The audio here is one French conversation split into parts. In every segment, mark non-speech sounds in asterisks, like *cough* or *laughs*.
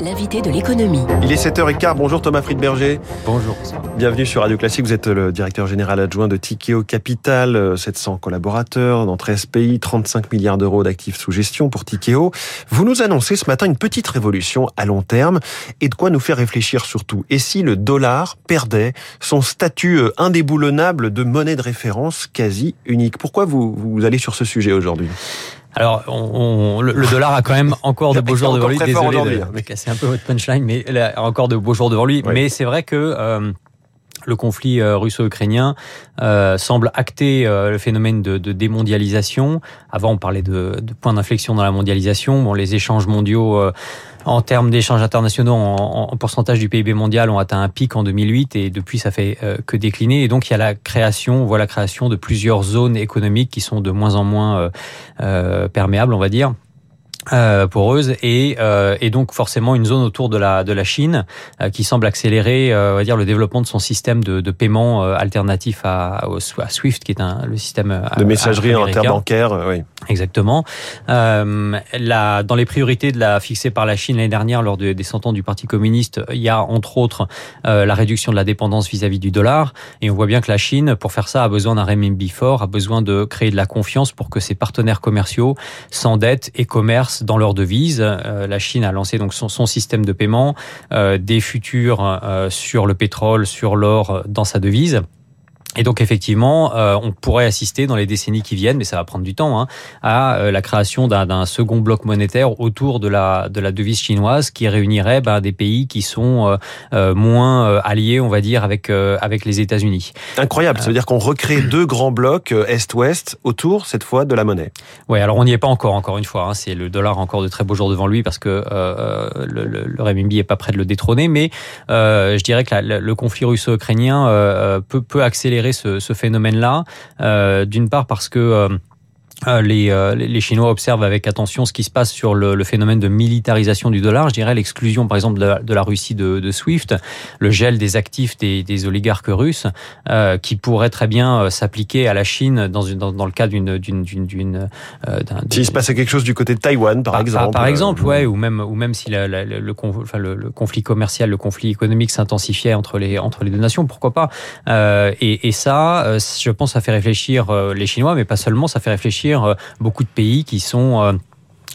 L'invité de l'économie. Il est 7h15. Bonjour Thomas Friedberger. Bonjour. Bienvenue sur Radio Classique. Vous êtes le directeur général adjoint de Tikeo Capital. 700 collaborateurs dans 13 pays, 35 milliards d'euros d'actifs sous gestion pour Tikeo. Vous nous annoncez ce matin une petite révolution à long terme et de quoi nous faire réfléchir surtout. Et si le dollar perdait son statut euh, indéboulonnable de monnaie de référence quasi unique? Pourquoi vous, vous allez sur ce sujet aujourd'hui? Alors, on, le, dollar a quand même encore de *laughs* beaux jours devant lui. Désolé de, hein, casser un peu votre punchline, mais il a encore de beaux jours devant lui. Mais c'est vrai que euh, le conflit euh, russo-ukrainien euh, semble acter le phénomène de, démondialisation. Avant, on parlait de, de point d'inflexion dans la mondialisation. Bon, les échanges mondiaux en termes d'échanges internationaux, en, pourcentage du PIB mondial, ont atteint un pic en 2008 et depuis ça fait euh, que décliner. Et donc il y a la création, on voit la création de plusieurs zones économiques qui sont de moins en moins euh, euh perméables, on va dire euh, poreuse et, euh, et donc forcément une zone autour de la de la Chine euh, qui semble accélérer euh, on va dire le développement de son système de, de paiement euh, alternatif à, à, SWIFT qui est un le système de messagerie interbancaire oui exactement là dans les priorités de la fixées par la Chine l'année dernière lors de, des 100 ans du Parti communiste il y a entre autres la réduction de la dépendance vis-à-vis du dollar et on voit bien que la Chine pour faire ça a besoin d'un renminbi fort a besoin de créer de la confiance pour que ses partenaires commerciaux s'endettent et commercent dans leur devise. Euh, la Chine a lancé donc son, son système de paiement, euh, des futurs euh, sur le pétrole, sur l'or dans sa devise. Et donc effectivement, euh, on pourrait assister dans les décennies qui viennent, mais ça va prendre du temps, hein, à euh, la création d'un second bloc monétaire autour de la de la devise chinoise qui réunirait ben, des pays qui sont euh, moins alliés, on va dire, avec avec les États-Unis. Incroyable, ça veut dire qu'on recrée deux grands blocs est-ouest autour cette fois de la monnaie. Oui, alors on n'y est pas encore, encore une fois. Hein, c'est le dollar encore de très beaux jours devant lui parce que le, le, le renminbi est pas prêt de le détrôner, mais je dirais que la, le conflit russo-ukrainien peut peut accélérer ce, phénomène-là. Euh, D'une part parce que euh, les, euh, les Chinois observent avec attention ce qui se passe sur le, le phénomène de militarisation du dollar. Je dirais l'exclusion, par exemple, de la, de la Russie de, de, SWIFT, le gel des actifs des, des oligarques russes, euh, qui pourrait très bien euh, s'appliquer à la Chine dans, une, dans, dans le cas d'une euh, s'il se passait quelque chose du côté de Taïwan, par, exemple. Par, exemple, ouais, ou même ou même si la, la, le, enfin, le, le, conflit commercial, le conflit économique s'intensifiait entre les entre les deux nations, pourquoi pas et, et ça, je pense, ça fait réfléchir les Chinois, mais pas seulement, ça fait réfléchir euh, beaucoup de pays qui sont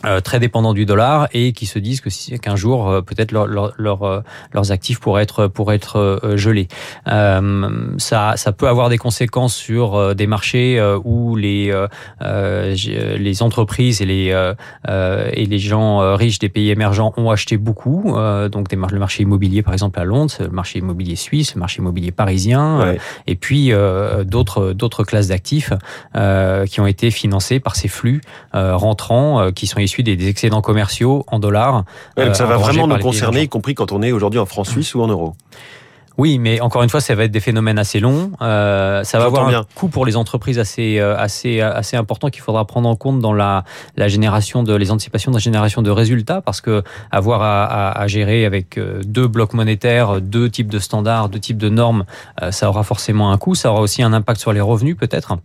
euh, euh, très dépendants du dollar et qui se disent que qu'un jour euh, peut-être leur, leur, leur, euh, leurs actifs pourraient être pourraient être gelés. Euh, ça ça peut avoir des conséquences sur des marchés où les les entreprises et les et les gens riches des pays émergents ont acheté beaucoup donc des, le marché immobilier par exemple à Londres, le marché immobilier suisse, le marché immobilier parisien ouais. et puis d'autres d'autres classes d'actifs qui ont été financées par ces flux rentrants qui sont issus issus des, excédents commerciaux en dollars. Ouais, ça va vraiment nous concerner, y compris quand on est aujourd'hui en francs suisse ou en euros. Oui, mais encore une fois, ça va être des phénomènes assez longs. Euh, ça va avoir un coût pour les entreprises assez euh, assez assez important qu'il faudra prendre en compte dans la, la génération de les anticipations de la génération de résultats, parce que avoir à, à, à gérer avec euh, deux blocs monétaires, deux types de standards, deux types de normes, euh, ça aura forcément un coût. Ça aura aussi un impact sur les revenus peut-être.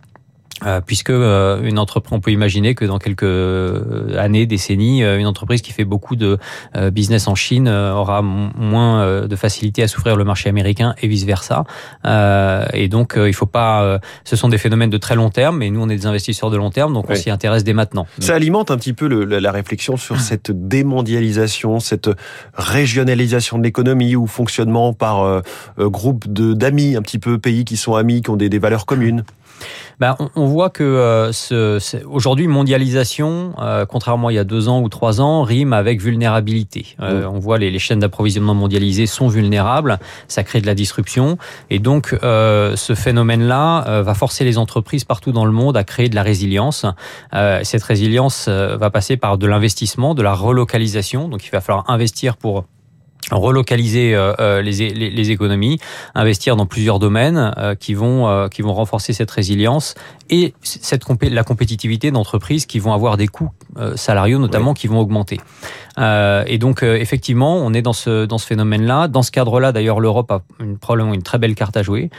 Euh, puisque euh, une entreprise, on peut imaginer que dans quelques euh, années, décennies, une entreprise qui fait beaucoup de business en Chine aura moins de facilité à souffrir le marché américain et vice versa. et donc, il faut pas. ce sont des phénomènes de très long terme, mais nous, on est des investisseurs de long terme, donc on s'y intéresse dès maintenant. Ça alimente un petit peu le, la réflexion sur cette démondialisation, cette régionalisation de l'économie ou fonctionnement par groupe d'amis, un petit peu pays qui sont amis, qui ont des, des valeurs communes. Ben, on, on, voit que euh, ce, aujourd'hui, mondialisation, euh, contrairement à il y a deux ans ou trois ans, rime avec vulnérabilité. Euh, mmh. On voit les, les chaînes d'approvisionnement mondialisées sont vulnérables, ça crée de la disruption, et donc euh, ce phénomène-là euh, va forcer les entreprises partout dans le monde à créer de la résilience. Euh, cette résilience va passer par de l'investissement, de la relocalisation, donc il va falloir investir pour relocaliser euh, les, les, les, économies, investir dans plusieurs domaines euh, qui vont euh, qui vont renforcer cette résilience et cette la compétitivité d'entreprises qui vont avoir des coûts salariaux notamment qui vont augmenter. et donc effectivement, on est dans ce dans ce phénomène-là. Dans ce cadre-là, d'ailleurs, l'Europe a une, probablement une très belle carte à jouer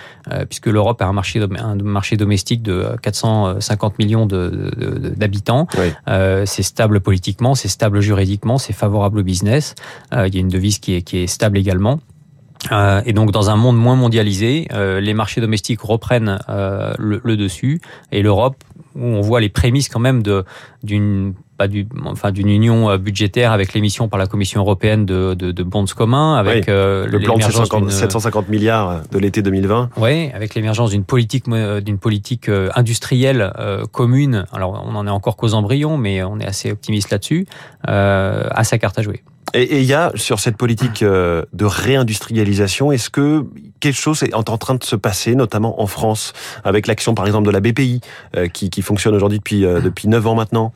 puisque l'Europe a un marché un marché domestique de 450 millions d'habitants. De, de, c'est stable politiquement, c'est stable juridiquement, c'est favorable au business. il y a une devise qui est qui est stable également. Euh, et donc dans un monde moins mondialisé, euh, les marchés domestiques reprennent euh, le, dessus et l'Europe, où on voit les prémices quand même d'une pas du, enfin d'une union budgétaire avec l'émission par la Commission européenne de, de, de bonds communs, avec le plan de 750, milliards de l'été 2020. Oui, avec l'émergence d'une politique d'une politique industrielle commune. Alors on en est encore qu'aux embryons, mais on est assez optimiste là-dessus. à sa carte à jouer. Et il y a sur cette politique euh, de réindustrialisation, est-ce que quelque chose est en train de se passer, notamment en France, avec l'action par exemple de la BPI euh, qui, qui fonctionne aujourd'hui depuis euh, depuis neuf ans maintenant?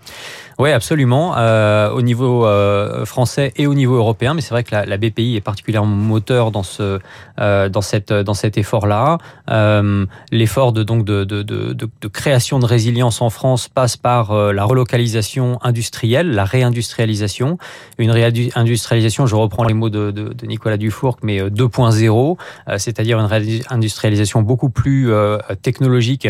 Oui, absolument. Euh, au niveau euh, français et au niveau européen, mais c'est vrai que la, la, BPI est particulièrement moteur dans ce euh, dans cette dans cet effort-là. L'effort de donc de, de, de, de, création de résilience en France passe par la relocalisation industrielle, la réindustrialisation, une réindustrialisation. Je reprends les mots de, de Nicolas Dufourc, mais 2.0, c'est-à-dire une réindustrialisation beaucoup plus technologique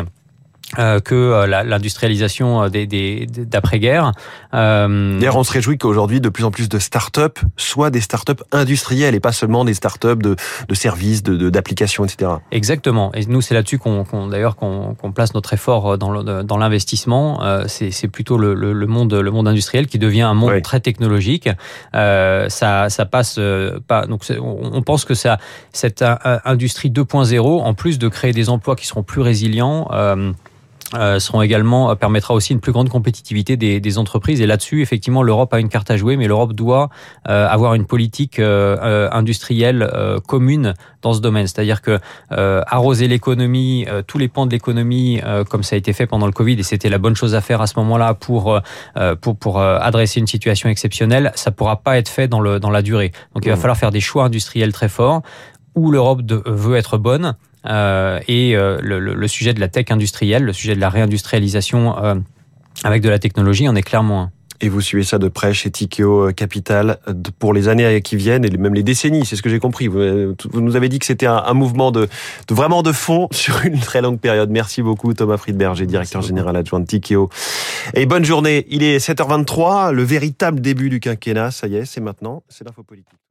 euh, que euh, l'industrialisation euh, des, des, d'après-guerre. Euh... D'ailleurs, on se réjouit qu'aujourd'hui, de plus en plus de start-up soient des start-up industrielles et pas seulement des start-up de, de services, de, d'applications, etc. Exactement. Et nous, c'est là-dessus qu'on, qu'on d'ailleurs qu'on, qu'on place notre effort dans, le, dans l'investissement. C'est, c'est plutôt le, le, monde, le monde industriel qui devient un monde très technologique. Euh, ça, ça passe pas. Donc, on pense que ça, cette industrie 2.0, en plus de créer des emplois qui seront plus résilients. Euh, euh, seront également euh, permettra aussi une plus grande compétitivité des, des entreprises. Et là-dessus, effectivement, l'Europe a une carte à jouer, mais l'Europe doit euh, avoir une politique euh, industrielle commune dans ce domaine. C'est-à-dire que arroser l'économie, tous les pans de l'économie, comme ça a été fait pendant le Covid, et c'était la bonne chose à faire à ce moment-là pour pour pour adresser une situation exceptionnelle, ça pourra pas être fait dans le dans la durée. Donc il va mmh. falloir faire des choix industriels très forts où l'Europe veut être bonne euh, et euh, le, le, sujet de la tech industrielle, le sujet de la réindustrialisation euh, avec de la technologie en est clairement un. Et vous suivez ça de près chez Tikeo Capital pour les années qui viennent et même les décennies, c'est ce que j'ai compris. Vous, nous avez dit que c'était un, mouvement de, de, vraiment de fond *laughs* sur une très longue période. Merci beaucoup Thomas Friedberger, directeur général adjoint de Tikeo. Et bonne journée. Il est 7h23, le véritable début du quinquennat, ça y est, c'est maintenant, c'est l'info politique.